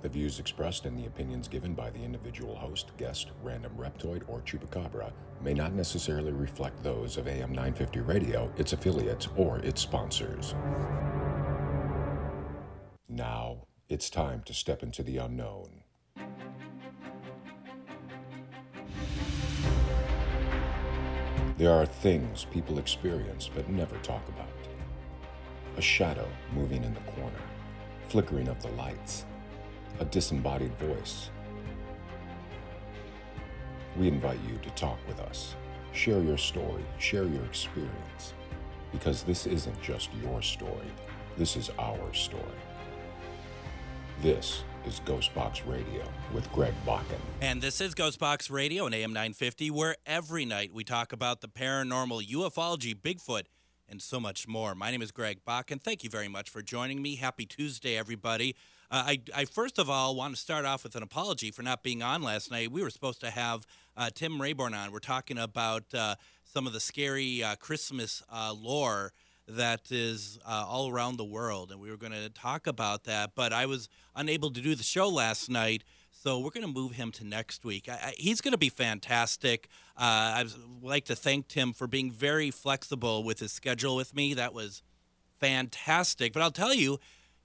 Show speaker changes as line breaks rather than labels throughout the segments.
The views expressed and the opinions given by the individual host, guest, random reptoid, or chupacabra may not necessarily reflect those of AM 950 Radio, its affiliates, or its sponsors. Now, it's time to step into the unknown. There are things people experience but never talk about. A shadow moving in the corner, flickering of the lights, a disembodied voice. We invite you to talk with us. Share your story, share your experience. Because this isn't just your story, this is our story. This is Ghostbox Radio with Greg Bakun.
And this is Ghostbox Radio and AM 950, where every night we talk about the paranormal, ufology, Bigfoot, and so much more. My name is Greg Bakun. Thank you very much for joining me. Happy Tuesday, everybody. Uh, I, I, first of all want to start off with an apology for not being on last night. We were supposed to have uh, Tim Rayborn on. We're talking about uh, some of the scary uh, Christmas uh, lore that is uh, all around the world, and we were going to talk about that. But I was unable to do the show last night, so we're going to move him to next week. I, I, he's going to be fantastic. Uh, I'd like to thank Tim for being very flexible with his schedule with me. That was fantastic. But I'll tell you,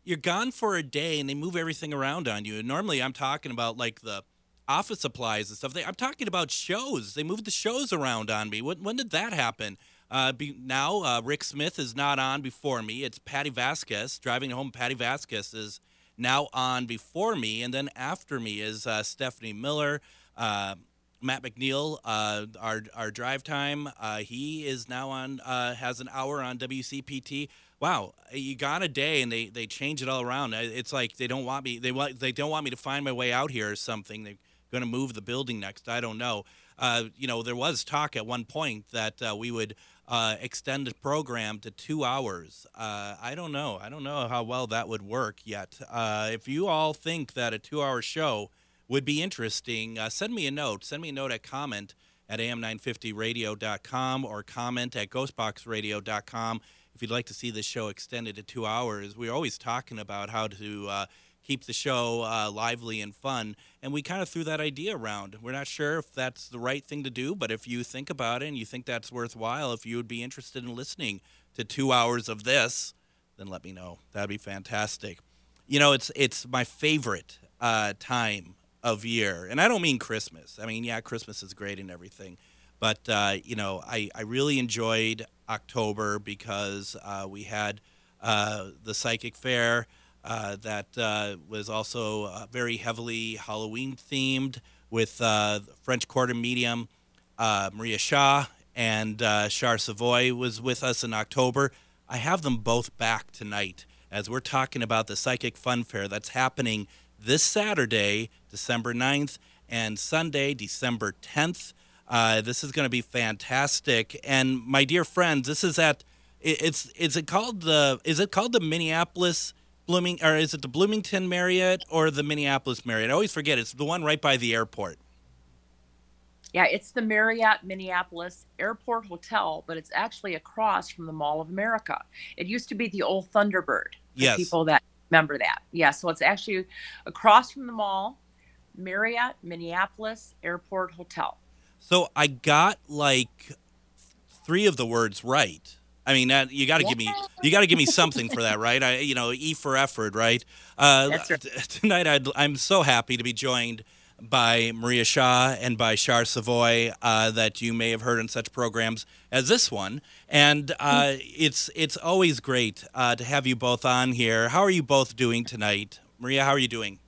you're gone for a day, and they move everything around on you. And normally, I'm talking about like the office supplies and stuff. They, I'm talking about shows. They moved the shows around on me. When, when did that happen? Uh, be, now uh, Rick Smith is not on before me. It's Patty Vasquez driving home. Patty Vasquez is now on before me, and then after me is uh, Stephanie Miller, uh, Matt McNeil. Uh, our our drive time. Uh, he is now on has an hour on WCPT. Wow, you got a day, and they, they change it all around. It's like they don't want me. They want they don't want me to find my way out here or something. They're going to move the building next. I don't know. you know, there was talk at one point that we would uh, extend the program to two hours. Uh, I don't know. I don't know how well that would work yet. Uh, if you all think that a two hour show would be interesting, uh, send me a note. Send me a note at comment at am950radio.com or comment at ghostboxradio.com if you'd like to see this show extended to two hours. We're always talking about how to uh, keep the show uh, lively and fun. And we kind of threw that idea around. We're not sure if that's the right thing to do, but if you think about it and you think that's worthwhile, if you would be interested in listening to two hours of this, then let me know. That'd be fantastic. You know, it's it's my favorite uh, time of year, and I don't mean Christmas. I mean, yeah, Christmas is great and everything, but uh, you know, I I really enjoyed October because uh, we had uh, the psychic fair. Uh, that uh, was also uh, very heavily Halloween themed with French Quarter medium Maria Shaw and Char Savoie was with us in October. I have them both back tonight as we're talking about the Psychic Fun Fair that's happening this Saturday, December 9th, and Sunday, December 10th. Uh, this is going to be fantastic. And my dear friends, this is at it's is it called the is it called the Minneapolis Blooming, or is it the Bloomington Marriott or the Minneapolis Marriott? I always forget. It's the one right by the airport.
Yeah, it's the Marriott Minneapolis Airport Hotel, but it's actually across from the Mall of America. It used to be the old Thunderbird.
Yes.
People that remember that. Yeah, so it's actually across from the mall, Marriott Minneapolis Airport Hotel.
So I got like three of the words right. I mean, that, you got to yeah. give me you got to give me something for that, right? I, you know, E for effort, right?
Uh, That's right.
Tonight, i am so happy to be joined by Maria Shaw and by Char Savoie uh, that you may have heard in such programs as this one, and uh, mm. it's it's always great uh, to have you both on here. How are you both doing tonight, Maria? How are you doing?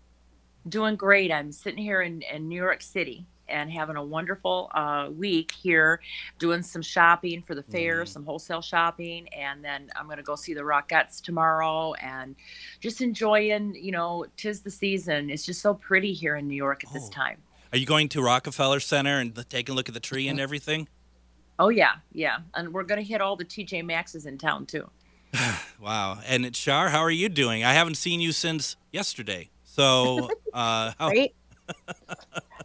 Doing great. I'm sitting here in, in New York City and having a wonderful uh, week here, doing some shopping for the fair, mm. some wholesale shopping, and then I'm going to go see the Rockettes tomorrow, and just enjoying. You know, tis the season. It's just so pretty here in New York at oh. this time.
Are you going to Rockefeller Center and taking a look at the tree and everything?
Oh yeah, yeah, and we're going to hit all the TJ Maxxes in town too.
wow! And Char, how are you doing? I haven't seen you since yesterday. So, uh, how,
right?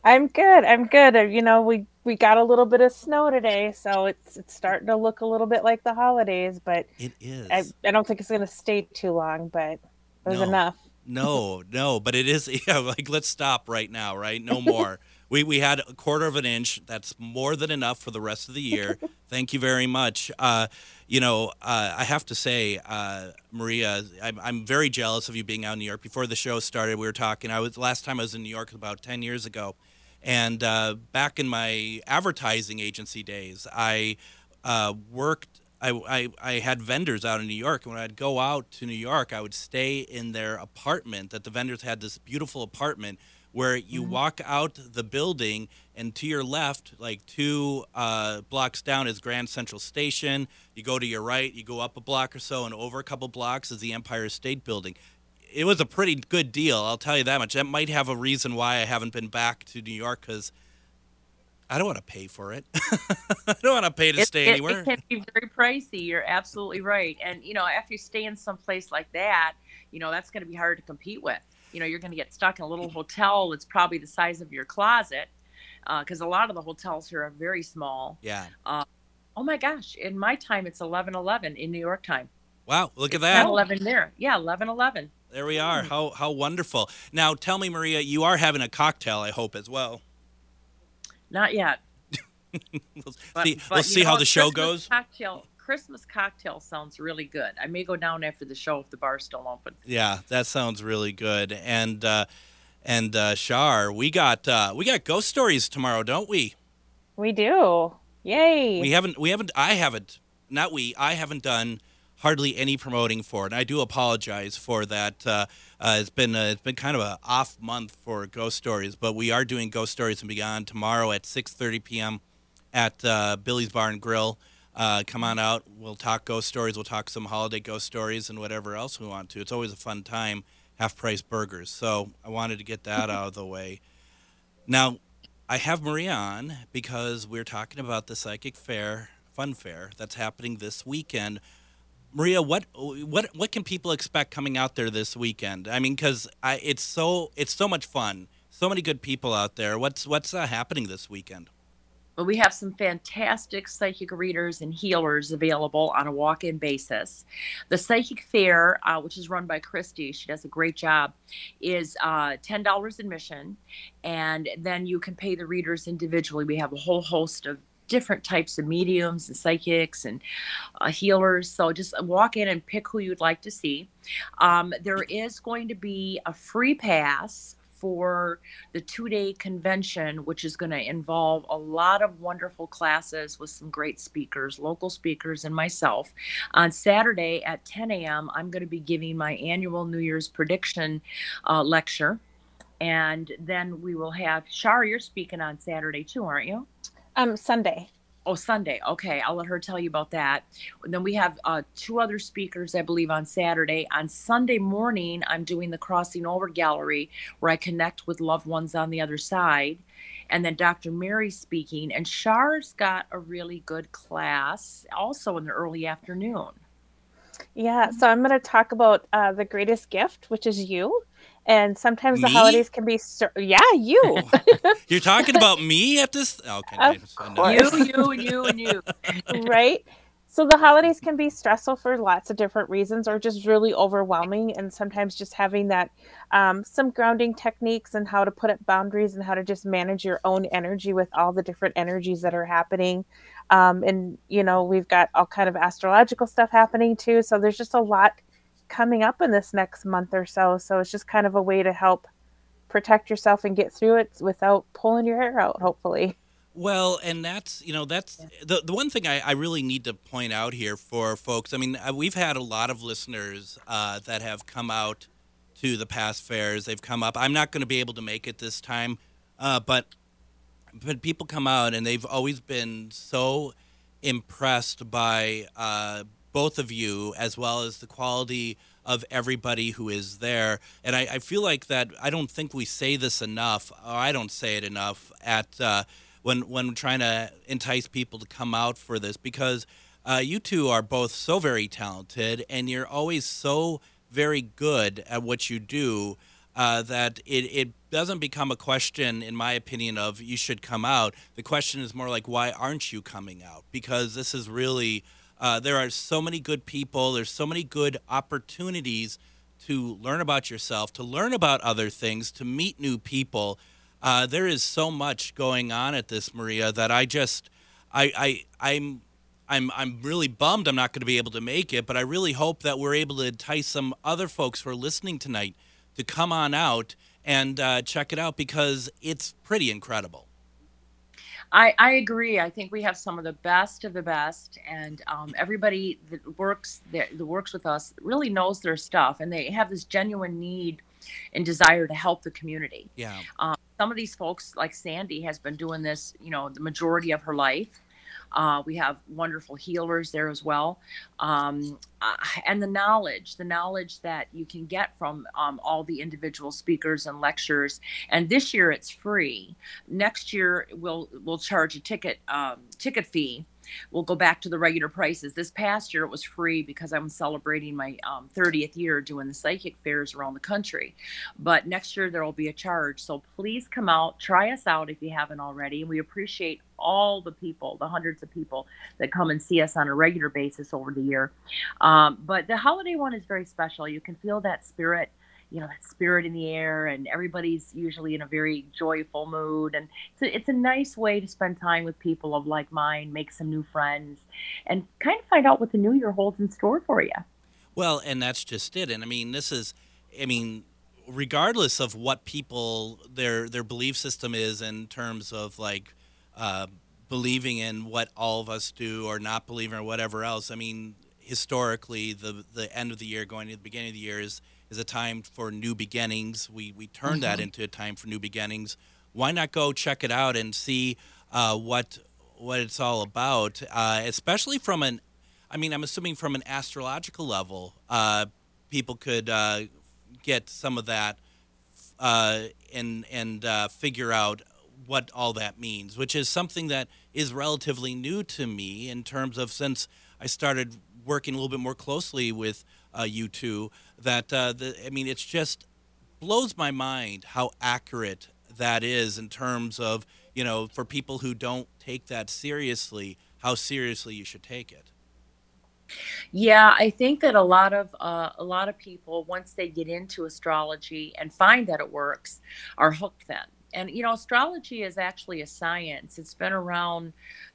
I'm good. I'm good. You know, we we got a little bit of snow today, so it's it's starting to look a little bit like the holidays. But
it is.
I, I don't think it's going to stay too long, but it was no. enough.
No, no, but it is yeah, like let's stop right now, right? No more. we we had a quarter of an inch. That's more than enough for the rest of the year. Thank you very much. Uh, you know, uh, I have to say, uh, Maria, I'm, I'm very jealous of you being out in New York. Before the show started, we were talking. I was last time I was in New York about ten years ago, and uh, back in my advertising agency days, I uh, worked. I, I, I had vendors out in New York, and when I'd go out to New York, I would stay in their apartment. That the vendors had this beautiful apartment where you mm-hmm. walk out the building, and to your left, like two uh, blocks down, is Grand Central Station. You go to your right, you go up a block or so, and over a couple blocks is the Empire State Building. It was a pretty good deal, I'll tell you that much. That might have a reason why I haven't been back to New York because I don't want to pay for it. I don't want to pay to
it,
stay
it,
anywhere.
It can be very pricey. You're absolutely right. And you know, after you stay in some place like that, you know that's going to be hard to compete with. You know, you're going to get stuck in a little hotel that's probably the size of your closet, because uh, a lot of the hotels here are very small.
Yeah.
Uh, oh my gosh! In my time, it's 11:11 in New York time.
Wow! Look
it's
at that.
11 there. Yeah, 11:11.
There we are. How how wonderful. Now tell me, Maria, you are having a cocktail, I hope, as well.
Not yet.
we'll but, see, but, we'll see how the show
Christmas goes. Cocktail, Christmas cocktail sounds really good. I may go down after the show if the bar's still open.
Yeah, that sounds really good. And uh, and uh, Char, we got uh, we got ghost stories tomorrow, don't we?
We do. Yay!
We haven't we haven't I haven't not we I haven't done hardly any promoting for it. And I do apologize for that. Uh, uh, it's been uh, it's been kind of an off month for ghost stories, but we are doing ghost stories and beyond tomorrow at 6:30 p.m. at uh, Billy's Bar and Grill. Uh, come on out. We'll talk ghost stories. We'll talk some holiday ghost stories and whatever else we want to. It's always a fun time. Half price burgers. So I wanted to get that out of the way. Now, I have Maria on because we're talking about the Psychic Fair, Fun Fair, that's happening this weekend. Maria, what what what can people expect coming out there this weekend? I mean, because it's so it's so much fun, so many good people out there. What's what's uh, happening this weekend?
Well, we have some fantastic psychic readers and healers available on a walk-in basis. The psychic fair, uh, which is run by Christy, she does a great job, is uh, ten dollars admission, and then you can pay the readers individually. We have a whole host of different types of mediums and psychics and uh, healers. So just walk in and pick who you'd like to see. Um, there is going to be a free pass for the two day convention, which is going to involve a lot of wonderful classes with some great speakers, local speakers, and myself. On Saturday at 10 a.m., I'm going to be giving my annual New Year's prediction uh, lecture. And then we will have Char, you're speaking on Saturday too, aren't you?
Um, Sunday.
Oh, Sunday. Okay, I'll let her tell you about that. And then we have uh, two other speakers, I believe, on Saturday. On Sunday morning, I'm doing the Crossing Over Gallery, where I connect with loved ones on the other side. And then Dr. Mary speaking. And Char's got a really good class also in the early afternoon.
Yeah, so I'm going to talk about uh, the greatest gift, which is you and sometimes
me?
the holidays can be yeah you.
You're talking about me at this okay
of course. you you and you and you.
Right? So the holidays can be stressful for lots of different reasons or just really overwhelming and sometimes just having that um, some grounding techniques and how to put up boundaries and how to just manage your own energy with all the different energies that are happening. Um, and you know we've got all kind of astrological stuff happening too so there's just a lot coming up in this next month or so. So it's just kind of a way to help protect yourself and get through it without pulling your hair out, hopefully.
Well, and that's you know that's yeah. the the one thing I, I really need to point out here for folks. I mean, uh, we've had a lot of listeners uh, that have come out to the past fairs. They've come up. I'm not going to be able to make it this time, uh, but but people come out and they've always been so impressed by uh, both of you as well as the quality of everybody who is there. And I, I, feel like that I don't think we say this enough, or I don't say it enough at uh, when when trying to entice people to come out for this because uh, you two are both so very talented and you're always so very good at what you do. Uh, that it, it doesn't become a question, in my opinion, of you should come out. The question is more like, why aren't you coming out? Because this is really uh, there are so many good people. There's so many good opportunities to learn about yourself, to learn about other things, to meet new people. Uh, there is so much going on at this, Maria, that I just, I, I, I'm, I'm, I'm really bummed I'm not going to be able to make it, but I really hope that we're able to entice some other folks who are listening tonight to come on out and uh, check it out because it's pretty incredible.
I, I agree. I think we have some of the best of the best, and um, everybody that works that, that works with us really knows their stuff, and they have this genuine need and desire to help the community.
Yeah.
Um, some of these folks, like Sandy, has been doing this, you know, the majority of her life. Uh, we have wonderful healers there as well. Um, uh, and the knowledge, the knowledge that you can get from um, all the individual speakers and lectures. And this year it's free. Next year we'll we'll charge a ticket um, ticket fee we'll go back to the regular prices. This past year it was free because I'm celebrating my um, 30th year doing the psychic fairs around the country. But next year there will be a charge. So please come out, try us out if you haven't already. And we appreciate all the people, the hundreds of people that come and see us on a regular basis over the year. Um, but the holiday one is very special. You can feel that spirit you know that spirit in the air and everybody's usually in a very joyful mood. And a, it's a nice way to spend time with people of like mind make some new friends and kind of find out what the new year holds in store for you
well and that's just it. And i mean this is i mean regardless of what people their their belief system is in terms of like uh, believing in what all of us do or not believing or whatever else i mean historically the the end of the year going to the beginning of the year is is a time for new beginnings. We we turn mm-hmm. that into a time for new beginnings. Why not go check it out and see uh, what what it's all about? Uh, especially from an, I mean, I'm assuming from an astrological level, uh, people could uh, get some of that uh, and and uh, figure out what all that means, which is something that is relatively new to me in terms of since I started working a little bit more closely with uh, you two. That uh, the, I mean, it's just blows my mind how accurate that is in terms of you know for people who don't take that seriously, how seriously you should take it.
Yeah, I think that a lot of uh, a lot of people once they get into astrology and find that it works, are hooked then. And you know, astrology is actually a science. It's been around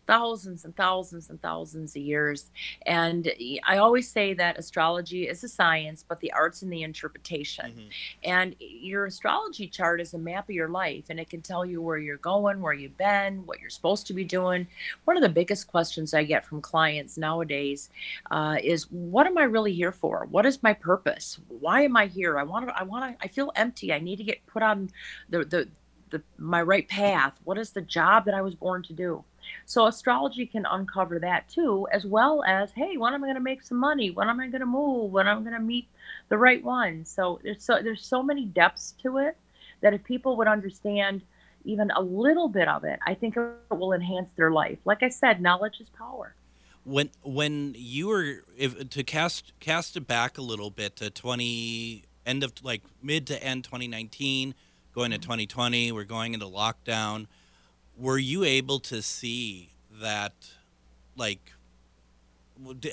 thousands and thousands and thousands of years. And I always say that astrology is a science, but the art's in the interpretation. Mm-hmm. And your astrology chart is a map of your life, and it can tell you where you're going, where you've been, what you're supposed to be doing. One of the biggest questions I get from clients nowadays uh, is, "What am I really here for? What is my purpose? Why am I here? I want to. I want to. I feel empty. I need to get put on the the the, my right path? What is the job that I was born to do? So astrology can uncover that too, as well as, hey, when am I going to make some money? When am I going to move? When am I going to meet the right one? So there's so there's so many depths to it that if people would understand even a little bit of it, I think it will enhance their life. Like I said, knowledge is power.
When when you were if, to cast cast it back a little bit to twenty end of like mid to end 2019 going to 2020, we're going into lockdown. Were you able to see that, like,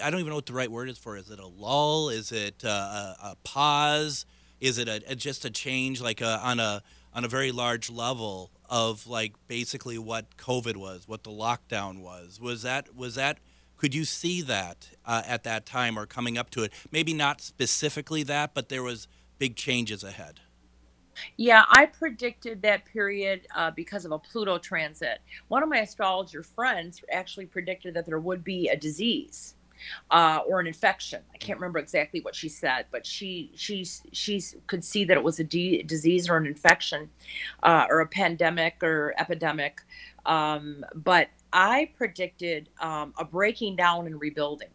I don't even know what the right word is for. Is it a lull? Is it a, a, a pause? Is it a, just a change, like on a on a very large level of like basically what COVID was, what the lockdown was? Was that was that? Could you see that uh, at that time or coming up to it? Maybe not specifically that, but there was big changes ahead.
Yeah, I predicted that period uh, because of a Pluto transit. One of my astrologer friends actually predicted that there would be a disease uh, or an infection. I can't remember exactly what she said, but she she she could see that it was a de- disease or an infection uh, or a pandemic or epidemic. Um, but I predicted um, a breaking down and rebuilding.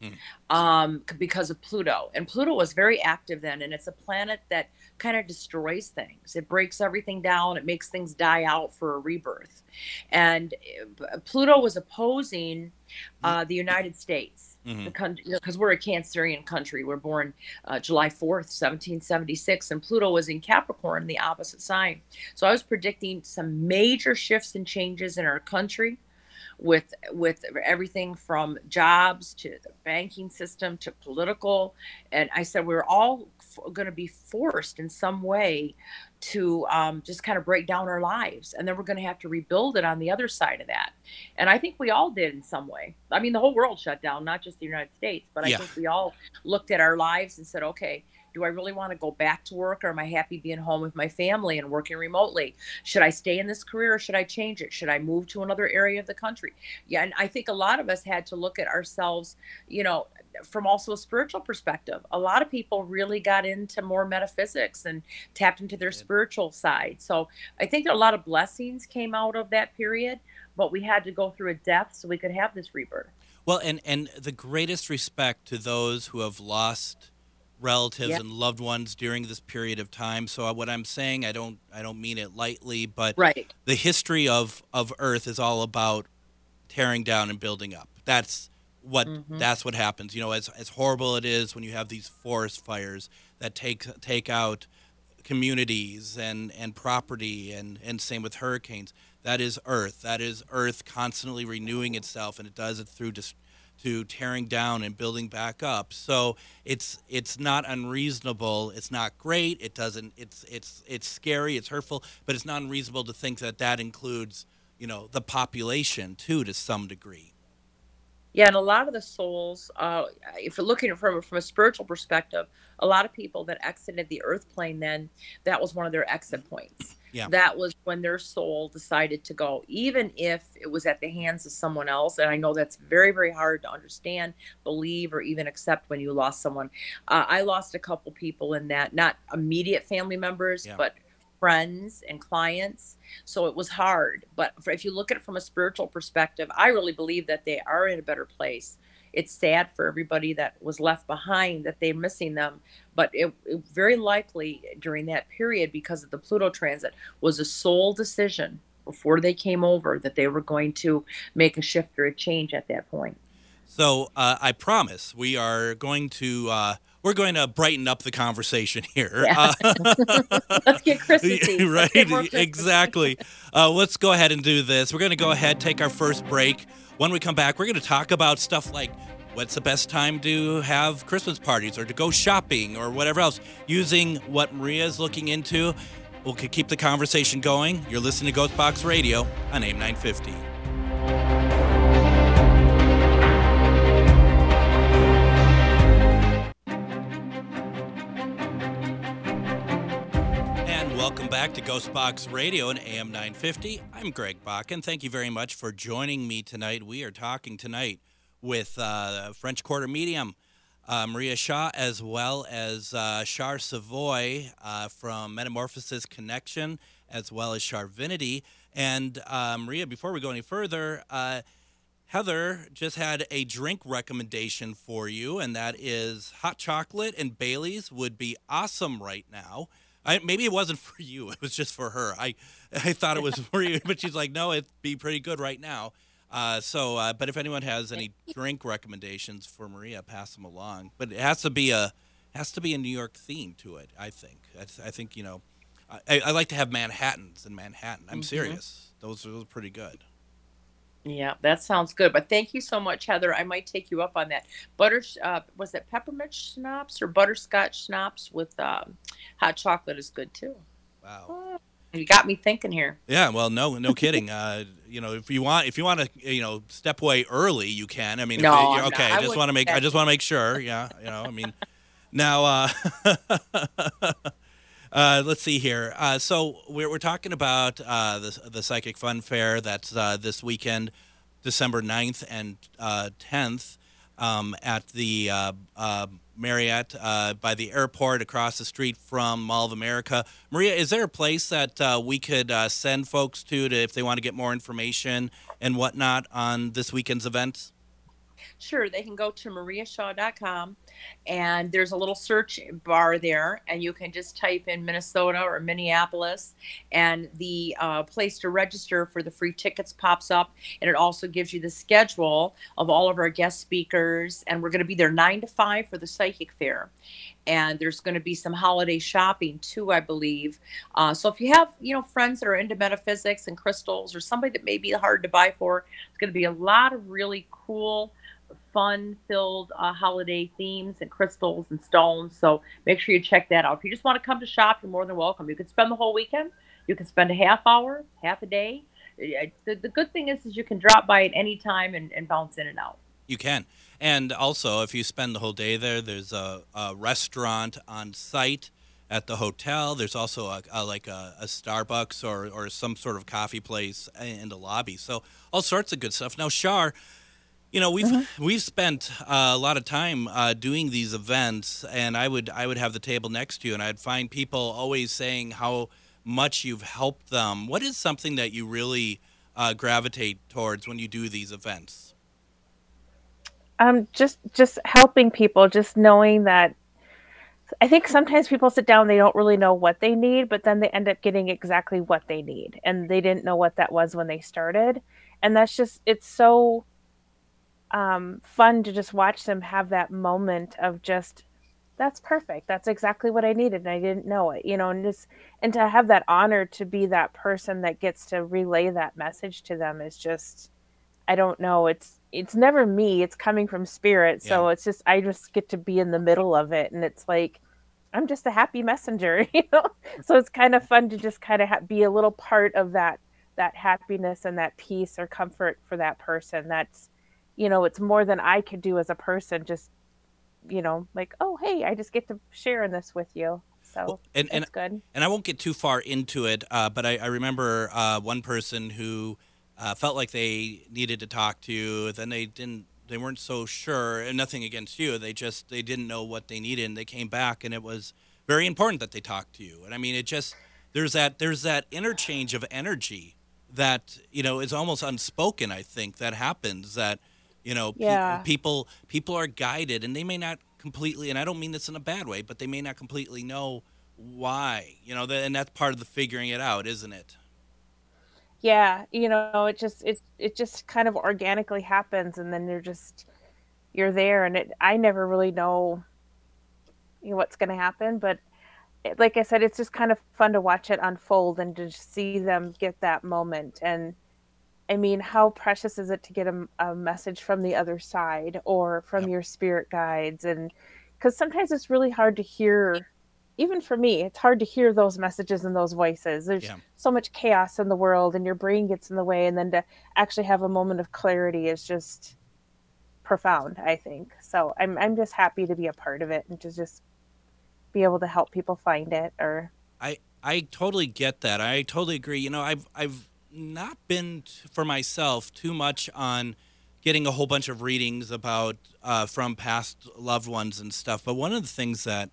Mm. Um, because of Pluto. And Pluto was very active then, and it's a planet that kind of destroys things. It breaks everything down. It makes things die out for a rebirth. And uh, Pluto was opposing uh, the United States, mm-hmm. because we're a Cancerian country. We're born uh, July 4th, 1776, and Pluto was in Capricorn, the opposite sign. So I was predicting some major shifts and changes in our country with with everything from jobs to the banking system to political. And i said we are all f- going to be forced in some way to um, just kind of break down our lives. And then we're going to have to rebuild it on the other side of that. And i think we all did in some way. I mean the whole world shut down not just the united states but
Yeah.
i think we all looked at our lives and said okay do I really want to go back to work or am I happy being home with my family and working remotely? Should I stay in this career or should I change it? Should I move to another area of the country? Yeah, and I think a lot of us had to look at ourselves, you know, from also a spiritual perspective. A lot of people really got into more metaphysics and tapped into their spiritual side. So I think a lot of blessings came out of that period, but we had to go through a death so we could have this rebirth.
Well, and and the greatest respect to those who have lost relatives
Yeah.
and loved ones during this period of time. So uh, what I'm saying, I don't I don't mean it lightly, but
Right.
the history of of Earth is all about tearing down and building up. That's what
Mhm.
that's what happens. You know, as as horrible it is when you have these forest fires that take take out communities and and property and and same with hurricanes. That is Earth. That is Earth constantly renewing itself, and it does it through just to tearing down and building back up. So it's it's not unreasonable. It's not great. It doesn't. It's it's it's scary. It's hurtful, but it's not unreasonable to think that that includes you know the population too to some degree.
Yeah, and a lot of the souls, uh, if you're looking from from a spiritual perspective, a lot of people that exited the earth plane, then that was one of their exit points.
Yeah.
That was when their soul decided to go, even if it was at the hands of someone else. And I know that's very, very hard to understand, believe, or even accept when you lost someone. Uh, I lost a couple people in that, not immediate family members,
Yeah.
but friends and clients. So it was hard. But if you look at it from a spiritual perspective, I really believe that they are in a better place. It's sad for everybody that was left behind that they're missing them, but it, it very likely during that period, because of the Pluto transit, was a sole decision before they came over that they were going to make a shift or a change at that point.
So uh, I promise we are going to uh, we're going to brighten up the conversation here.
Yeah.
Uh,
Let's get Christmassy.
right,
get
exactly. Uh, let's go ahead and do this. We're going to go ahead, take our first break. When we come back, we're going to talk about stuff like what's the best time to have Christmas parties or to go shopping or whatever else, using what Maria is looking into. We'll keep the conversation going. You're listening to Ghost Box Radio on AM 950. To Ghost Box Radio and AM 950. I'm Greg and thank you very much for joining me tonight. We are talking tonight with uh, French Quarter Medium uh, Maria Shaw, as well as uh, Char Savoie uh, from Metamorphosis Connection, as well as Charvinity. And uh, Maria, before we go any further, uh, Heather just had a drink recommendation for you, and that is hot chocolate and Bailey's would be awesome right now. I, maybe it wasn't for you; it was just for her. I, I thought it was for you, but she's like, no, it'd be pretty good right now. Uh, so, uh, but if anyone has any drink recommendations for Maria, pass them along. But it has to be a has to be a New York theme to it. I think. I, I think you know, I, I like to have Manhattan's in Manhattan. I'm
Mhm.
serious. Those are those are pretty good.
Yeah, that sounds good. But thank you so much, Heather. I might take you up on that. Butter, uh, was it peppermint schnapps or butterscotch schnapps with um, hot chocolate is good too.
Wow.
You got me thinking here.
Yeah, well, no, no kidding. Uh, you know, if you want, if you want to, you know, step away early, you can. I mean,
No,
okay.
I
I just want to make, I just want to make sure. Yeah, you know, I mean, now, uh, uh, let's see here. Uh, so we're we're talking about uh, the the psychic fun fair that's uh, this weekend, December 9th and uh, 10th, um, at the uh, uh, Marriott uh, by the airport across the street from Mall of America. Maria, is there a place that uh, we could uh, send folks to, to if they want to get more information and whatnot on this weekend's events?
Sure, they can go to mariashaw.com and there's a little search bar there and you can just type in minnesota or minneapolis and the uh, place to register for the free tickets pops up and it also gives you the schedule of all of our guest speakers and we're going to be there 9 to 5 for the psychic fair. And there's going to be some holiday shopping too i believe. Uh, so if you have you know friends that are into metaphysics and crystals or somebody that may be hard to buy for it's going to be a lot of really cool fun filled uh, holiday themes and crystals and stones. So make sure you check that out. If you just want to come to shop, you're more than welcome. You can spend the whole weekend. You can spend a half hour, half a day. The, the good thing is, is you can drop by at any time and, and bounce in and out.
You can. And also, if you spend the whole day there, there's a, a restaurant on site at the hotel. There's also a, a like a, a, Starbucks or, or some sort of coffee place in the lobby. So all sorts of good stuff. Now, Char, you know, we've mm-hmm. we've spent uh, a lot of time uh, doing these events, and I would I would have the table next to you, and I'd find people always saying how much you've helped them. What is something that you really uh, gravitate towards when you do these events?
Um, just just helping people, just knowing that. I think sometimes people sit down, they don't really know what they need, but then they end up getting exactly what they need, and they didn't know what that was when they started, and that's just it's so um, fun to just watch them have that moment of just that's perfect. That's exactly what i needed and i didn't know it you know and just and to have that honor to be that person that gets to relay that message to them is just i don't know. It's it's never me. It's coming from spirit. So yeah. it's just i just get to be in the middle of it and it's like i'm just a happy messenger you know? So it's kind of fun to just kind of ha- be a little part of that that happiness and that peace or comfort for that person. That's you know it's more than i could do as a person just you know like oh hey i just get to share in this with you. So well, and, and good.
and i won't get too far into it uh, but I, I remember uh, one person who uh, felt like they needed to talk to you then they didn't they weren't so sure and nothing against you they just they didn't know what they needed and they came back and it was very important that they talked to you. And i mean it just there's that there's that interchange of energy that you know is almost unspoken i think that happens that you know,
yeah.
pe- people people are guided, and they may not completely. And I don't mean this in a bad way, but they may not completely know why. You know, and that's part of the figuring it out, isn't it?
Yeah, you know, it just it it just kind of organically happens, and then you're just you're there, and it. I never really know, you know what's going to happen, but it, like I said, it's just kind of fun to watch it unfold and to see them get that moment and I mean, how precious is it to get a, a message from the other side or from yep. your spirit guides? And because sometimes it's really hard to hear, even for me, it's hard to hear those messages and those voices. There's yeah. so much chaos in the world, and your brain gets in the way. And then to actually have a moment of clarity is just profound, I think. So I'm, I'm just happy to be a part of it and to just be able to help people find it or.
I, I totally get that. I totally agree. You know, I've, I've, not been t- for myself too much on getting a whole bunch of readings about uh, from past loved ones and stuff. But one of the things that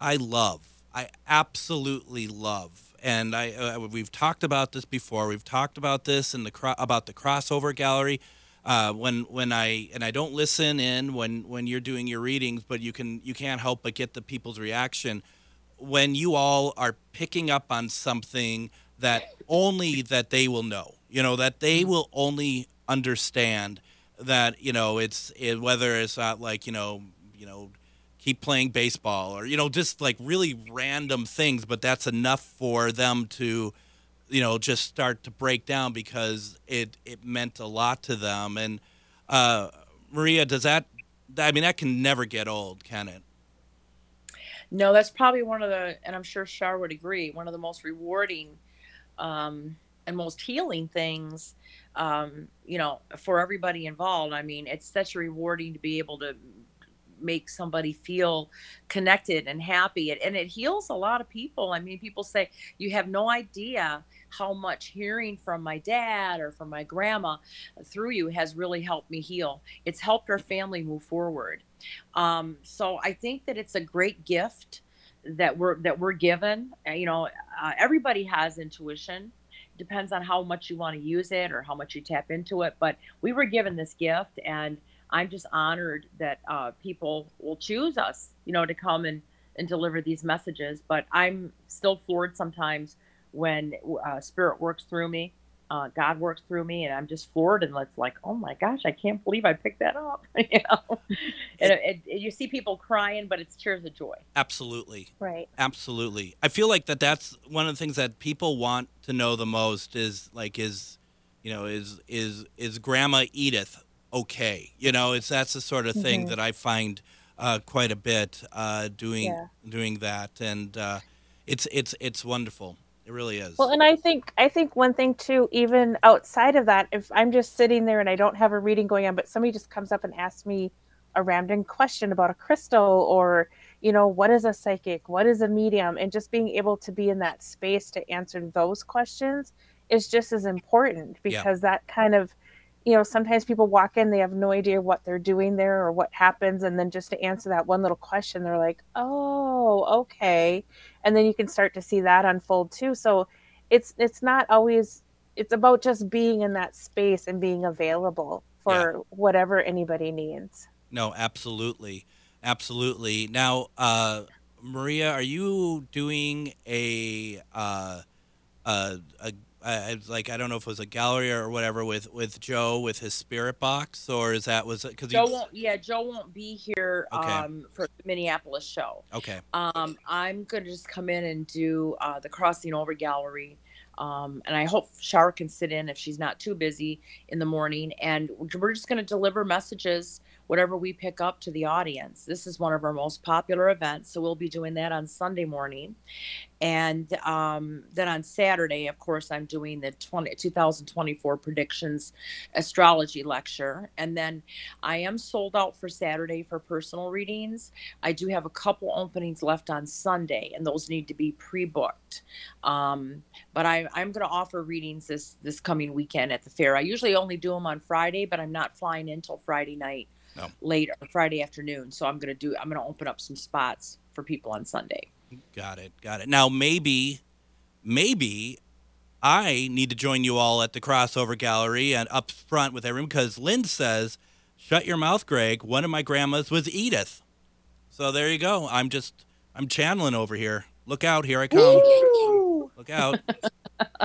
I love, I absolutely love, and I uh, we've talked about this before. We've talked about this in the cro- about the crossover gallery. Uh, when when I and I don't listen in when when you're doing your readings, but you can you can't help but get the people's reaction when you all are picking up on something that only that they will know. You know that they mm-hmm. will only understand that you know it's it, whether it's not like you know you know keep playing baseball or you know just like really random things, but that's enough for them to you know just start to break down because it it meant a lot to them. And uh, Maria, does that? I mean, that can never get old, can it?
No, that's probably one of the, and I'm sure Char would agree, one of the most rewarding um, and most healing things um, you know for everybody involved. I mean it's such rewarding to be able to make somebody feel connected and happy and it heals a lot of people. I mean people say you have no idea how much hearing from my dad or from my grandma through you has really helped me heal. It's helped our family move forward. Um, so i think that it's a great gift that we're that we're given uh, you know uh, everybody has intuition depends on how much you want to use it or how much you tap into it but we were given this gift and I'm just honored that uh, people will choose us, you know, to come and, and deliver these messages. But I'm still floored sometimes when uh, Spirit works through me uh, God works through me, and I'm just floored, and it's like, oh my gosh, I can't believe I picked that up. you know, and it, it, you see people crying, but it's tears of joy.
Absolutely,
right.
Absolutely, I feel like that. That's one of the things that people want to know the most is like is, you know, is is is Grandma Edith okay? You know, it's that's the sort of thing mm-hmm. that I find uh, quite a bit uh, doing yeah. doing that, and uh, it's it's it's wonderful. It really is.
Well, and I think I think one thing too, even outside of that, if I'm just sitting there and I don't have a reading going on, but somebody just comes up and asks me a random question about a crystal or you know what is a psychic what is a medium and just being able to be in that space to answer those questions is just as important because yeah. that kind of you know, sometimes people walk in, they have no idea what they're doing there or what happens. And then just to answer that one little question, they're like, oh, okay. And then you can start to see that unfold too. So it's it's not always it's about just being in that space and being available for yeah. whatever anybody needs.
No, absolutely. Absolutely. Now, uh, Maria, are you doing a uh, a, a uh, like I don't know if it was a gallery or whatever with with Joe with his spirit box, or is that was it?
Because Joe won't. Yeah, Joe won't be here okay. um, for the Minneapolis show.
Okay.
Um, I'm gonna just come in and do uh, the crossing over gallery. Um, and I hope Char can sit in if she's not too busy in the morning. And we're just going to deliver messages whatever we pick up to the audience. This is one of our most popular events, so we'll be doing that on Sunday morning. And um, then on Saturday, of course, I'm doing the 20, 2024 predictions astrology lecture. And then I am sold out for Saturday for personal readings. I do have a couple openings left on Sunday, and those need to be pre booked. Um, but I, I'm going to offer readings this, this coming weekend at the fair. I usually only do them on Friday, but I'm not flying in until Friday night no. later Friday afternoon. So I'm gonna do I'm gonna open up some spots for people on Sunday.
Got it, got it. Now maybe, maybe I need to join you all at the crossover gallery and up front with everyone because Lynn says, "Shut your mouth, Greg." One of my grandmas was Edith. So there you go. I'm just I'm channeling over here. Look out! Here I come. Woo! Look out!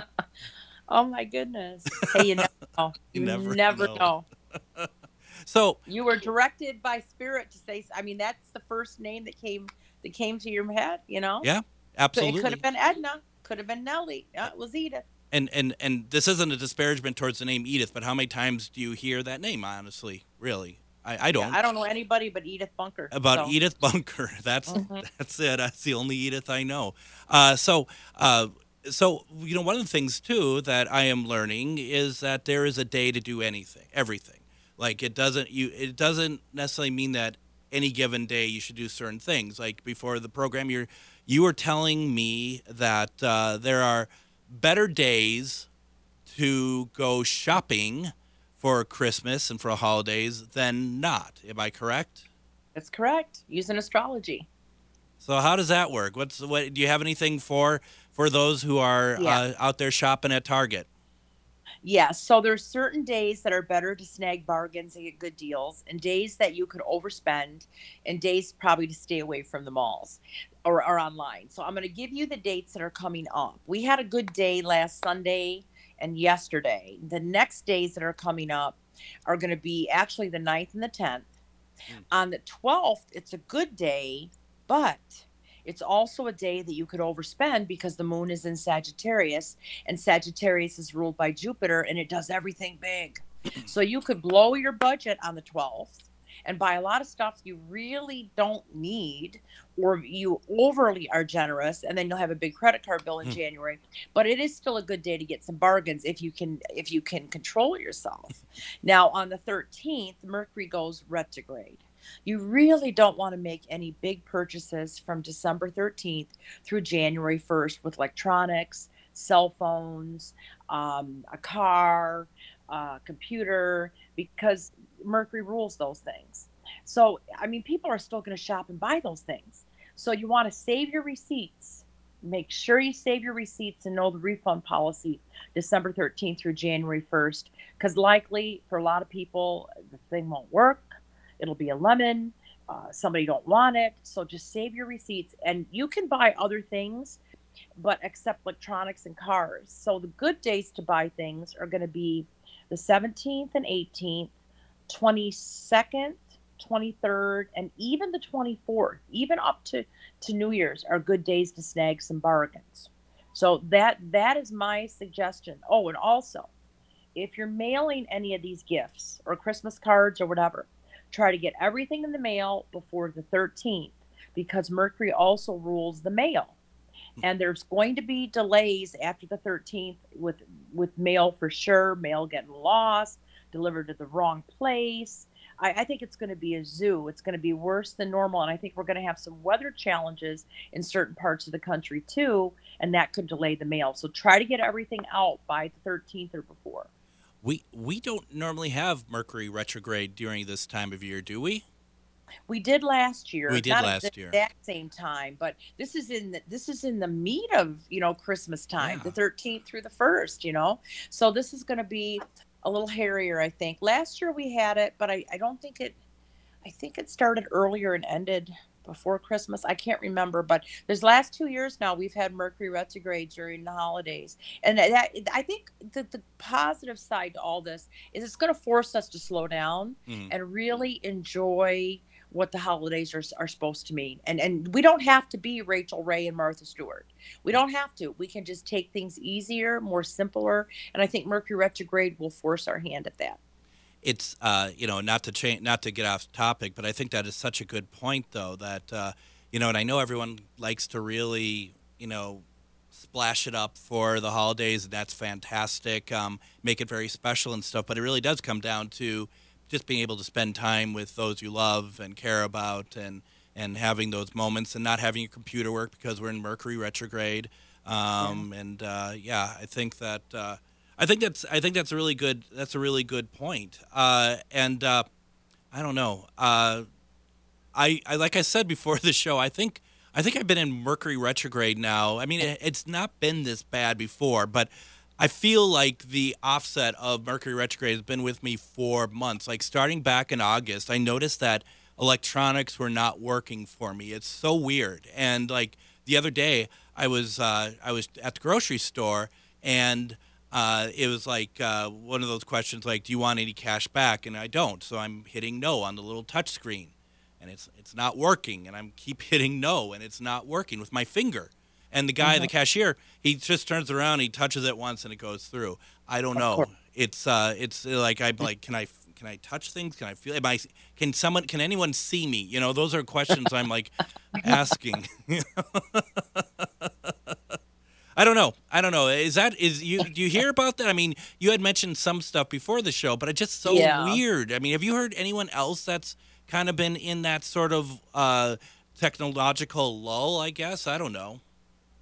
oh my goodness! Hey, you never know. You, you never, never know. know.
So
you were directed by spirit to say. I mean, that's the first name that came that came to your head. You know.
Yeah, absolutely.
it could have been Edna. Could have been Nellie. Uh, it was Edith.
And and and this isn't a disparagement towards the name Edith, but how many times do you hear that name? Honestly, really. I, I don't.
Yeah, I don't know anybody but Edith Bunker.
About so. Edith Bunker. That's mm-hmm. that's it. That's the only Edith I know. Uh, so uh, so you know one of the things too that I am learning is that there is a day to do anything, everything. Like it doesn't you it doesn't necessarily mean that any given day you should do certain things. Like before the program, you're you were telling me that uh, there are better days to go shopping for Christmas and for holidays than not. Am I correct?
That's correct. Using astrology.
So how does that work? What's what? Do you have anything for for those who are yeah. uh, out there shopping at Target?
Yes. So there's certain days that are better to snag bargains and get good deals, and days that you could overspend, and days probably to stay away from the malls or, or online. So I'm going to give you the dates that are coming up. We had a good day last Sunday and yesterday. The next days that are coming up are going to be actually the 9th and the 10th. Mm. On the 12th, it's a good day, but it's also a day that you could overspend because the moon is in Sagittarius and Sagittarius is ruled by Jupiter and it does everything big. So you could blow your budget on the 12th and buy a lot of stuff you really don't need or you overly are generous and then you'll have a big credit card bill in mm. January but it is still a good day to get some bargains if you can if you can control yourself now on the 13th Mercury goes retrograde you really don't want to make any big purchases from December 13th through January 1st with electronics, cell phones, um, a car, a computer, because Mercury rules those things. So, I mean, people are still going to shop and buy those things. So, you want to save your receipts. Make sure you save your receipts and know the refund policy December 13th through January 1st, because likely for a lot of people, the thing won't work it'll be a lemon. Uh, somebody don't want it, so just save your receipts, and you can buy other things, but except electronics and cars. So the good days to buy things are going to be the 17th and 18th, 22nd, 23rd, and even the 24th, even up to to New Year's, are good days to snag some bargains. So that that is my suggestion. Oh, and also, if you're mailing any of these gifts or Christmas cards or whatever, try to get everything in the mail before the 13th because Mercury also rules the mail. And there's going to be delays after the 13th with with mail for sure, mail getting lost, delivered to the wrong place. I, I think it's going to be a zoo. It's going to be worse than normal. And I think we're going to have some weather challenges in certain parts of the country too. And that could delay the mail. So try to get everything out by the 13th or before.
We we don't normally have Mercury retrograde during this time of year, do we?
We did last year.
We did
not
last
at the
year.
Exact same time, but this is in the, this is in the meat of you know Christmas time,
Yeah.
the 13th through the first. You know, so this is going to be a little hairier, I think. Last year we had it, but I, I don't think it. I think it started earlier and ended before Christmas. I can't remember, but there's last two years now we've had Mercury retrograde during the holidays, and that I think that the positive side to all this is it's going to force us to slow down
Mhm.
and really enjoy what the holidays are, are supposed to mean. And and we don't have to be Rachel Ray and Martha Stewart. We don't have to. We can just take things easier, more simpler. And I think Mercury retrograde will force our hand at that.
It's uh, you know not to change not to get off topic but i think that is such a good point though that uh, you know and i know everyone likes to really you know splash it up for the holidays and that's fantastic um, make it very special and stuff but it really does come down to just being able to spend time with those you love and care about and and having those moments and not having your computer work because we're in mercury retrograde. Um, and uh, yeah i think that uh, I think that's I think that's a really good that's a really good point. Uh, and uh, I don't know. Uh, I, I like I said before the show. I think I think I've been in Mercury retrograde now. I mean, it, it's not been this bad before, but I feel like the offset of Mercury retrograde has been with me for months. Like starting back in August, I noticed that electronics were not working for me. It's so weird. And like the other day, I was uh, I was at the grocery store and uh, it was like uh, one of those questions like, "Do you want any cash back?" And I don't, so I'm hitting no on the little touch screen, and it's it's not working, and I'm keep hitting no, and it's not working with my finger. And the guy, the cashier, he just turns around, he touches it once, and it goes through. I don't know. It's uh, it's like I'm like, can I can I touch things? Can I feel? Am I? Can someone? Can anyone see me? You know, those are questions I'm like asking. I don't know. I don't know. Is that is you? Do you hear about that? I mean, you had mentioned some stuff before the show, but it's just so
Yeah.
weird. I mean, have you heard anyone else that's kind of been in that sort of uh, technological lull? I guess I don't know.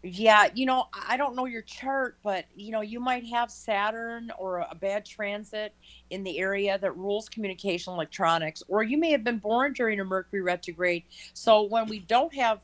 Yeah, you know, I don't know your chart, but you know, you might have Saturn or a bad transit in the area that rules communication electronics, or you may have been born during a Mercury retrograde. So when we don't have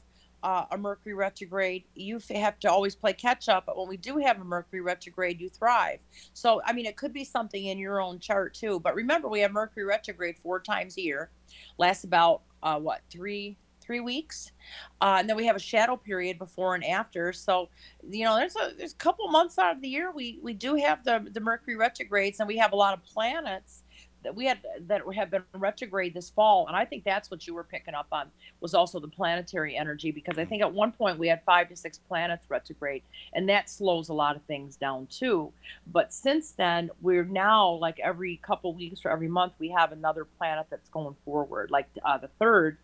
uh, a Mercury retrograde, you have to always play catch up. But when we do have a Mercury retrograde, you thrive. So I mean, it could be something in your own chart too. But remember, we have Mercury retrograde four times a year, lasts about uh, what three three weeks, uh, and then we have a shadow period before and after. So you know, there's a there's a couple months out of the year we we do have the the Mercury retrogrades, and we have a lot of planets that we had that have been retrograde this fall, and I think that's what you were picking up on was also the planetary energy because I think at one point we had five to six planets retrograde, and that slows a lot of things down too. But since then, we're now like every couple weeks or every month we have another planet that's going forward. Like uh, the third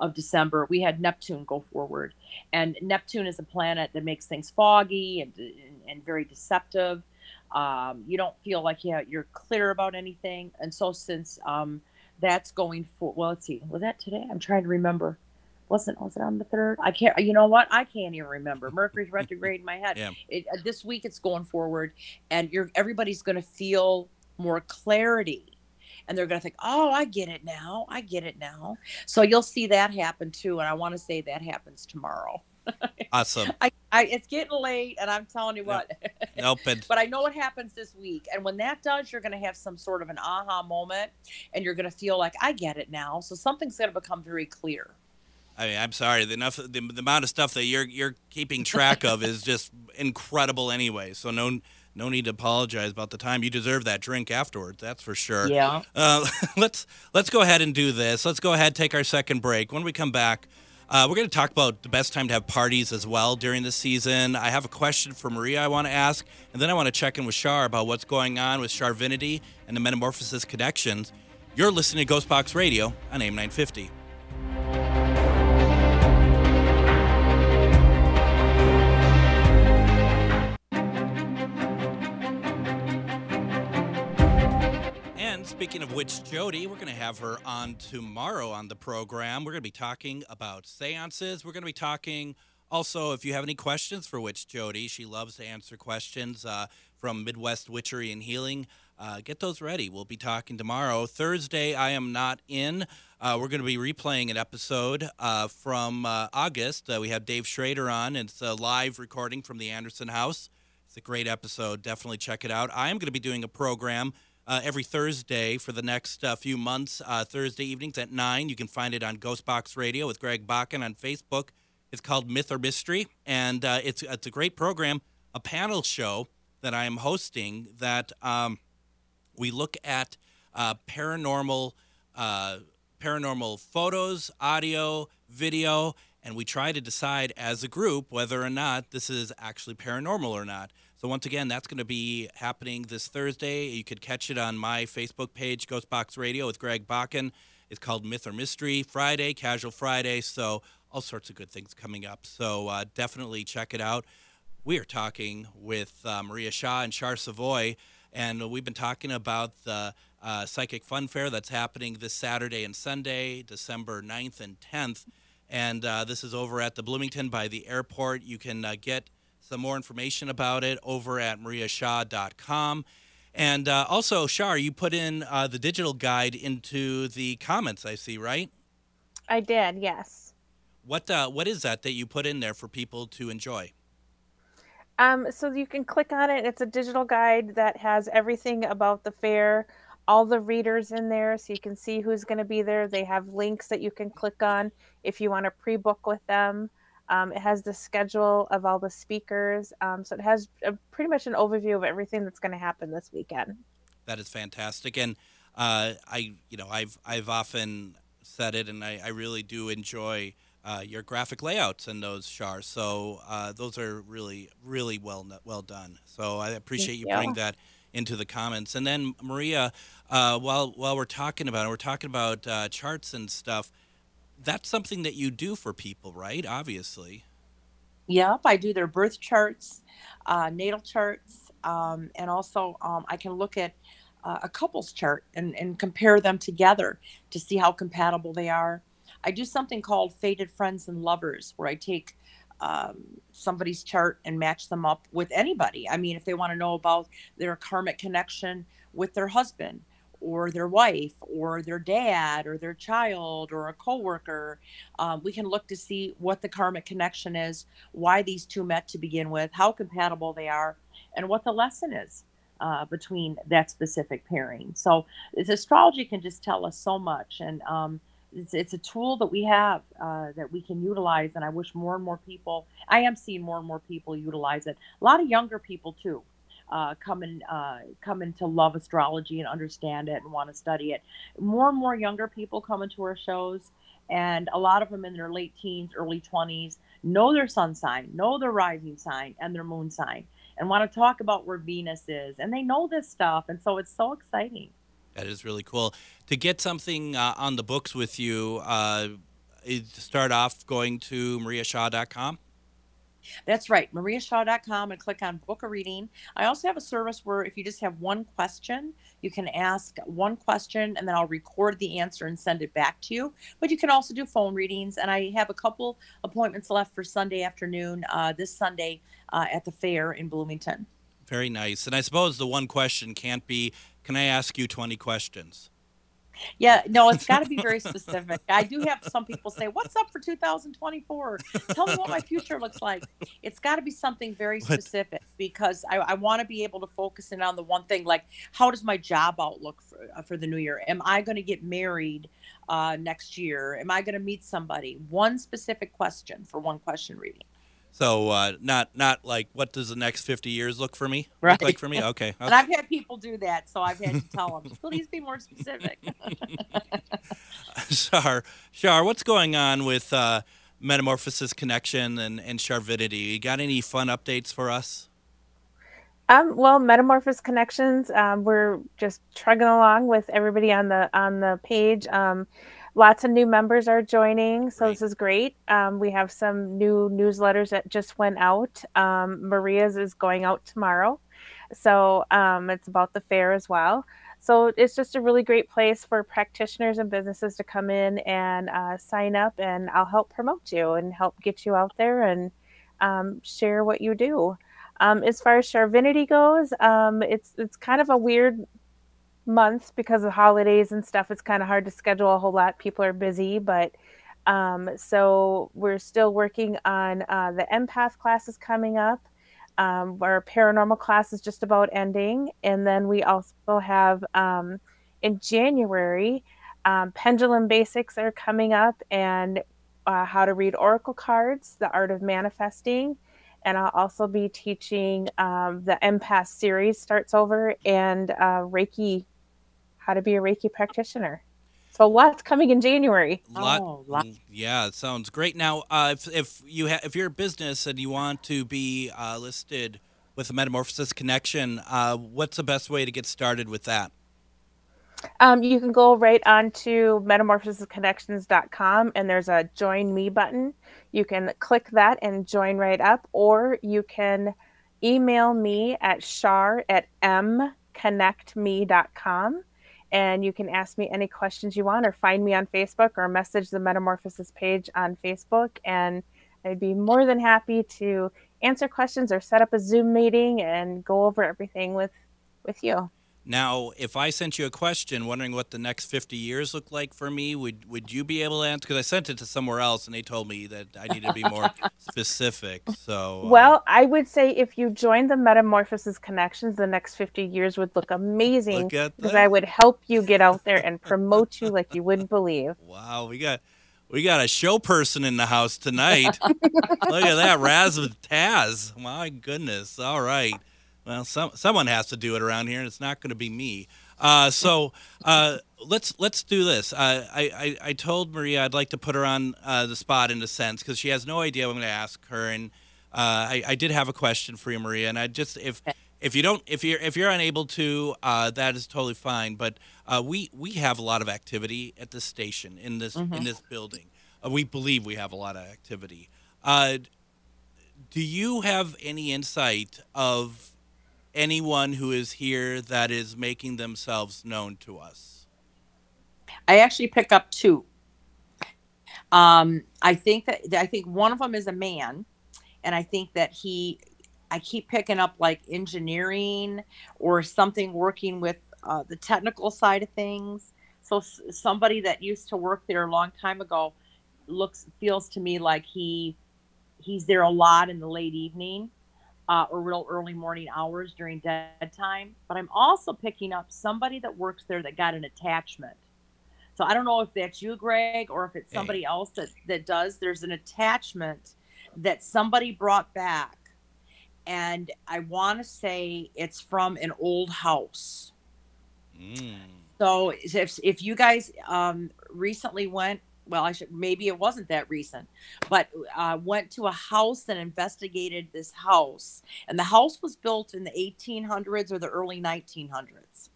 of December, we had Neptune go forward, and Neptune is a planet that makes things foggy and and, and very deceptive. Um, you don't feel like yeah you're clear about anything, and so since um, that's going for well, let's see, was that today? I'm trying to remember. Wasn't was it on the third? I can't. You know what? I can't even remember. Mercury's retrograde in my head.
Yeah.
It, uh, this week it's going forward, and you're everybody's going to feel more clarity and they're going to think, "Oh, I get it now. I get it now." So you'll see that happen too, and I want to say that happens tomorrow.
Awesome.
I, I it's getting late, and I'm telling you what,
nope. And,
but I know what happens this week. And when that does, you're going to have some sort of an aha moment and you're going to feel like, I get it now. So something's going to become very clear.
I mean, I'm sorry. The enough the, the amount of stuff that you're you're keeping track of is just incredible anyway. So no no need to apologize about the time. You deserve that drink afterwards. That's for sure.
Yeah.
Uh, let's let's go ahead and do this. Let's go ahead take our second break. When we come back, uh, we're going to talk about the best time to have parties as well during the season. I have a question for Maria I want to ask, and then I want to check in with Char about what's going on with Charvinity and the Metamorphosis connections. You're listening to Ghost Box Radio on AM 950. Speaking of which, Jody, we're going to have her on tomorrow on the program. We're going to be talking about seances. We're going to be talking also, if you have any questions for Witch Jody, she loves to answer questions uh, from Midwest Witchery and Healing. Uh, get those ready. We'll be talking tomorrow. Thursday, I am not in. Uh, we're going to be replaying an episode uh, from uh, August. Uh, we have Dave Schrader on. It's a live recording from the Anderson House. It's a great episode. Definitely check it out. I am going to be doing a program uh, every Thursday for the next uh, few months, uh, Thursday evenings at 9. You can find it on Ghostbox Radio with Greg Bakun on Facebook. It's called Myth or Mystery, and uh, it's, it's a great program, a panel show that I am hosting that um, we look at uh, paranormal, uh, paranormal photos, audio, video, and we try to decide as a group whether or not this is actually paranormal or not. So once again, that's going to be happening this Thursday. You could catch it on my Facebook page, Ghost Box Radio with Greg Bakun. It's called Myth or Mystery Friday, Casual Friday. So all sorts of good things coming up. So uh, definitely check it out. We are talking with uh, Maria Shaw and Char Savoie, and we've been talking about the uh, Psychic Fun Fair that's happening this Saturday and Sunday, December 9th and 10th. And uh, this is over at the Bloomington by the airport. You can uh, get some more information about it over at mariashaw.com. And uh, also, Char, you put in uh, the digital guide into the comments, I see, right?
I did, yes.
What uh, what is that that you put in there for people to enjoy?
Um, so you can click on it. It's a digital guide that has everything about the fair, all the readers in there, so you can see who's going to be there. They have links that you can click on if you want to pre-book with them. Um, it has the schedule of all the speakers. Um, so it has a, pretty much an overview of everything that's going to happen this weekend.
That is fantastic. And uh, I, you know, I've, I've often said it, and I, I really do enjoy uh, your graphic layouts in those Shars. So uh, those are really, really well, well done. So I appreciate you, you bringing that into the comments. And then Maria, uh, while while we're talking about it, we're talking about uh, charts and stuff that's something that you do for people, right? Obviously.
Yep, I do their birth charts, uh, natal charts, um, and also um, I can look at uh, a couple's chart and, and compare them together to see how compatible they are. I do something called Fated Friends and Lovers, where I take um, somebody's chart and match them up with anybody. I mean, if they want to know about their karmic connection with their husband, or their wife or their dad or their child or a coworker. Um, we can look to see what the karmic connection is, why these two met to begin with, how compatible they are, and what the lesson is. Uh, between that specific pairing. So, this astrology can just tell us so much, and um, it's, it's, a tool that we have uh, that we can utilize. And I wish more and more people, I am seeing more and more people utilize it. A lot of younger people too uh, come and uh, come into love astrology and understand it and want to study it. More and more younger people come into our shows, and a lot of them in their late teens, early 20s know their sun sign, know their rising sign, and their moon sign, and want to talk about where Venus is, and they know this stuff, and so it's so exciting.
That is really cool to get something uh, on the books with you. Uh, start off going to mariashaw.com
that's right, mariashaw.com and click on book a reading. I also have a service where if you just have one question, you can ask one question and then I'll record the answer and send it back to you. But you can also do phone readings. And I have a couple appointments left for Sunday afternoon, uh, this Sunday uh, at the fair in Bloomington.
Very nice. And I suppose the one question can't be can I ask you 20 questions?
Yeah, no, it's got to be very specific. I do have some people say, "What's up for 2024? Tell me what my future looks like." It's got to be something very specific because I, I want to be able to focus in on the one thing, like how does my job outlook for, uh, for the new year? Am I going to get married uh, next year? Am I going to meet somebody? One specific question for one question reading.
So uh, not not like what does the next fifty years look for me
Right.
look like for me? Okay.
And I've had people do that, so I've had to tell them, please be more specific.
Char, Char, what's going on with uh, Metamorphosis Connection and and Charvinity? You got any fun updates for us?
Um, well, Metamorphosis Connections, um, we're just trugging along with everybody on the on the page. Um, lots of new members are joining, so this is great. Um, we have some new newsletters that just went out. Um, Maria's is going out tomorrow, so um, it's about the fair as well. So it's just a really great place for practitioners and businesses to come in and uh, sign up, and I'll help promote you and help get you out there and um, share what you do. Um, as far as Charvinity goes, um, it's it's kind of a weird month because of holidays and stuff. It's kind of hard to schedule a whole lot. People are busy, but um, so we're still working on uh, the empath classes coming up. Um, our paranormal class is just about ending, and then we also have um, in January um, pendulum basics are coming up, and uh, how to read oracle cards, the art of manifesting and I'll also be teaching um, the empath series starts over and uh, Reiki, how to be a Reiki practitioner. So lots coming in January.
Lot,
Oh, lot-
mm, yeah, it sounds great. Now, uh, if if you ha- if you're a business and you want to be uh, listed with the Metamorphosis Connection, uh, what's the best way to get started with that?
Um, you can go right on to metamorphosisconnections.com and there's a join me button. You can click that and join right up, or you can email me at shar at mconnectme.com and you can ask me any questions you want or find me on Facebook or message the Metamorphosis page on Facebook and I'd be more than happy to answer questions or set up a Zoom meeting and go over everything with with you.
Now, if I sent you a question wondering what the next 50 years look like for me, would would you be able to answer? Because I sent it to somewhere else and they told me that I needed to be more specific. So, uh,
Well, I would say if you joined the Metamorphosis Connections, the next 50 years would look amazing
look
because. I would help you get out there and promote you like you wouldn't believe.
Wow, we got we got a show person in the house tonight. Look at that, Raz with Taz. My goodness. All right. Well, some someone has to do it around here, and it's not going to be me. Uh, so uh, let's let's do this. Uh, I, I I told Maria I'd like to put her on uh, the spot in a sense because she has no idea what I'm going to ask her, and uh, I I did have a question for you, Maria, and I just if if you don't if you're if you're unable to uh, that is totally fine but uh, we we have a lot of activity at this station in this in this building uh, we believe we have a lot of activity uh, do you have any insight of anyone who is here that is making themselves known to us
I actually pick up two. Um, I think that I think one of them is a man, and I think that he, I keep picking up like engineering or something working with uh, the technical side of things. So s- somebody that used to work there a long time ago looks feels to me like he he's there a lot in the late evening uh, or real early morning hours during dead time. But I'm also picking up somebody that works there that got an attachment. So I don't know if that's you, Greg, or if it's
Hey.
somebody else that, that does. There's an attachment that somebody brought back. And I want to say it's from an old house.
mm.
So if, if you guys um, recently went, well, I should maybe it wasn't that recent, but uh, went to a house and investigated this house, and the house was built in the 1800s or the early 1900s.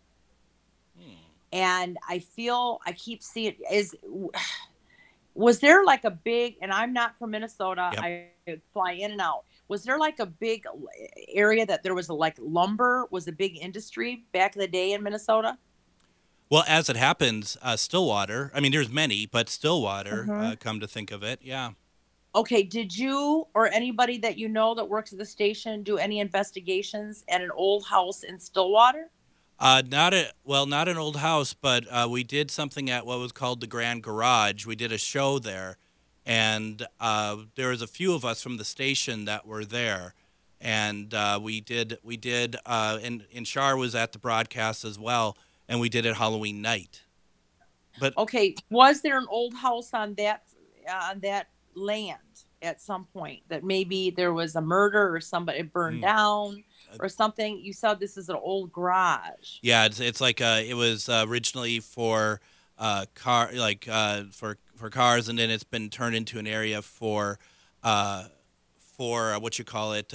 Hmm.
And I feel I keep seeing is was there like a big and I'm not from Minnesota.
Yep.
I fly in and out. Was there like a big area that there was like lumber was a big industry back in the day in Minnesota?
Well as it happens uh, stillwater i mean there's many but stillwater uh, come to think of it yeah
Okay, did you or anybody that you know that works at the station do any investigations at an old house in Stillwater?
Uh, not a well, not an old house, but uh, we did something at what was called the Grand Garage. We did a show there, and uh, there was a few of us from the station that were there, and uh, we did we did uh, and and Char was at the broadcast as well, and we did it Halloween night. But
Okay, was there an old house on that on that land at some point that maybe there was a murder or somebody burned
Hmm.
down or something? You said this is an old garage.
Yeah, it's it's like uh, it was uh, originally for uh, car like uh, for for cars, and then it's been turned into an area for uh, for uh, what you call it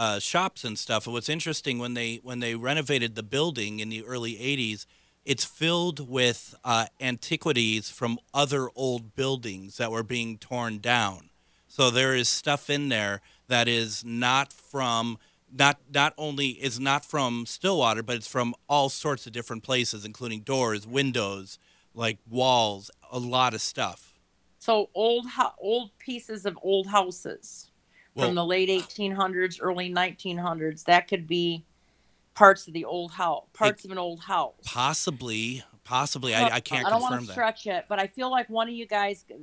uh, shops and stuff. And what's interesting when they when they renovated the building in the early '80s, it's filled with uh, antiquities from other old buildings that were being torn down. So there is stuff in there that is not from not not only is not from Stillwater, but it's from all sorts of different places, including doors, windows, like walls, a lot of stuff.
So old old pieces of old houses
Well-
from the late 1800s, early 1900s. That could be parts of the old house, parts of an old house.
Possibly, possibly. I, I can't
I don't
confirm
want to
that.
stretch it, but I feel like one of you guys uh,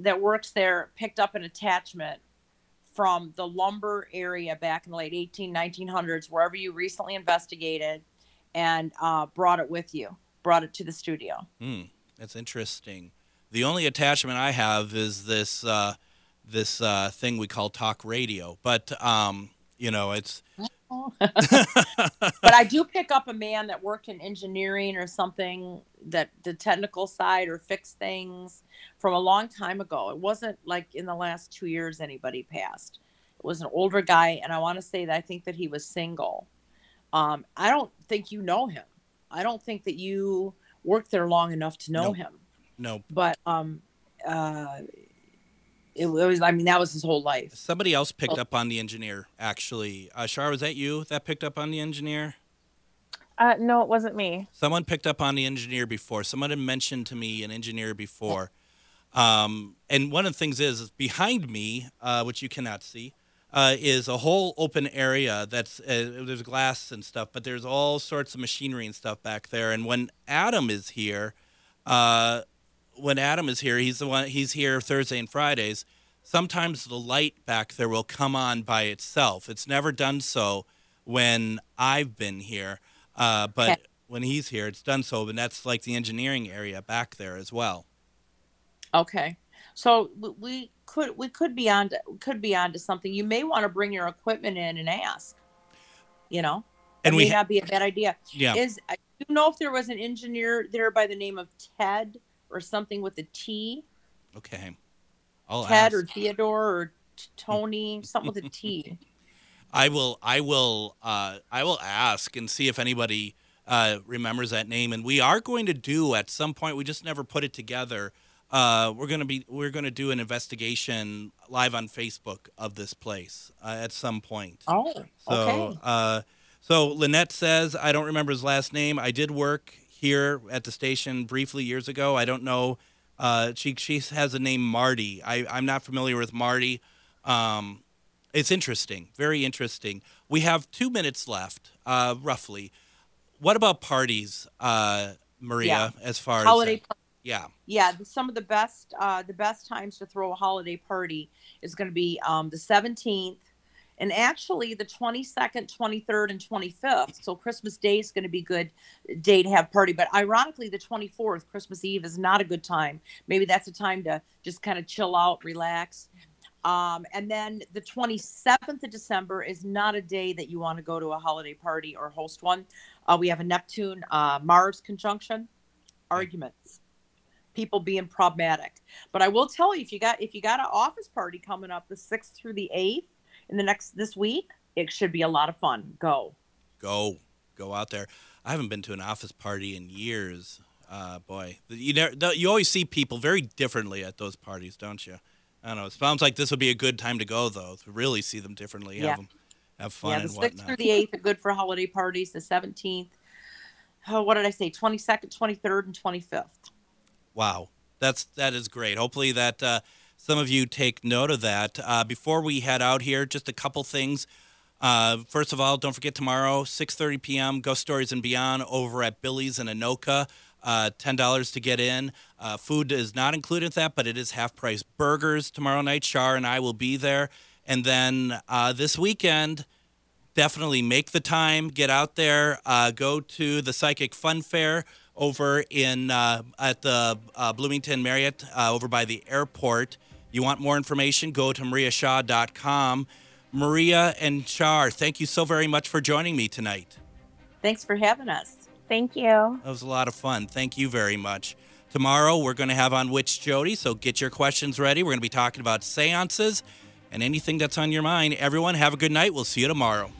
that works there picked up an attachment from the lumber area back in the late 18, 1900s, wherever you recently investigated, and uh, brought it with you, brought it to the studio.
Hmm, that's interesting. The only attachment I have is this uh, this uh, thing we call talk radio, but um, you know, it's
but I do pick up a man that worked in engineering or something that the technical side or fix things from a long time ago. It wasn't like in the last two years anybody passed. It was an older guy, and I want to say that I think that he was single. Um, I don't think you know him. I don't think that you worked there long enough to know
No.
him.
no.
But um, uh, it was. I mean, that was his whole life.
Somebody else picked
Oh.
up on the engineer. Actually, uh, Char, was that you that picked up on the engineer?
Uh, no, it wasn't me.
Someone picked up on the engineer before. Someone had mentioned to me an engineer before. Um, and one of the things is, is behind me, uh, which you cannot see, uh, is a whole open area that's uh, there's glass and stuff, but there's all sorts of machinery and stuff back there. And when Adam is here, uh, when Adam is here, he's the one. He's here Thursday and Fridays. Sometimes the light back there will come on by itself. It's never done so when I've been here, uh, but
Okay.
when he's here, it's done so. And that's like the engineering area back there as well.
Okay. So we could we could be on to, could be on to something. You may want to bring your equipment in and ask. You know,
And
it
we
may
ha-
not be a bad idea.
Yeah.
Is I do know if there was an engineer there by the name of Ted or something with a T,
Okay. I'll
Ted
ask.
or Theodore or Tony, something with a T.
I will. I will. Uh, I will ask and see if anybody uh, remembers that name. And we are going to do at some point. We just never put it together. Uh, we're gonna be. We're gonna do an investigation live on Facebook of this place uh, at some point.
Oh,
So,
okay.
uh, so Lynette says, I don't remember his last name. I did work here at the station briefly years ago. I don't know. Uh, she she has the name Marty. I I'm not familiar with Marty. Um, it's interesting, very interesting. We have two minutes left, uh, roughly. What about parties, uh, Maria? As far
Holiday
as yeah,
yeah the- some of the best uh the best times to throw a holiday party is going to be um the 17th and actually the 22nd 23rd and 25th so christmas day is going to be good day to have party. But ironically the 24th christmas eve is not a good time. Maybe that's a time to just kind of chill out relax. Um, and then the 27th of december is not a day that you want to go to a holiday party or host one. Uh, we have a neptune uh, mars conjunction. Arguments. People being problematic. But I will tell you, if you got if you got an office party coming up the sixth through the eighth in the next this week, it should be a lot of fun. Go.
go go out there. I haven't been to an office party in years. Uh, boy, you never, you always see people very differently at those parties, don't you? I don't know. It sounds like this would be a good time to go though, to really see them differently,
Yeah.
have them, have fun
yeah, the sixth through the eighth are good for holiday parties. The seventeenth. Oh, what did I say? Twenty second, twenty third, and twenty fifth.
Wow, that's that is great. Hopefully that uh, some of you take note of that. Uh, before we head out here, just a couple things. Uh, first of all, don't forget tomorrow, 6:30 p.m. Ghost Stories and Beyond over at Billy's in Anoka. Uh, Ten dollars to get in. Uh, food is not included in that, but it is half price burgers tomorrow night. Char and I will be there, and then uh, this weekend, definitely make the time, get out there, uh, go to the Psychic Fun Fair over in uh, at the uh, Bloomington Marriott over by the airport. You want more information? Go to mariashaw.com. Maria and Char, thank you so very much for joining me tonight.
Thanks for having us.
Thank you.
That was a lot of fun. Thank you very much. Tomorrow, we're going to have on Witch Jody, so get your questions ready. We're going to be talking about seances and anything that's on your mind. Everyone, have a good night. We'll see you tomorrow.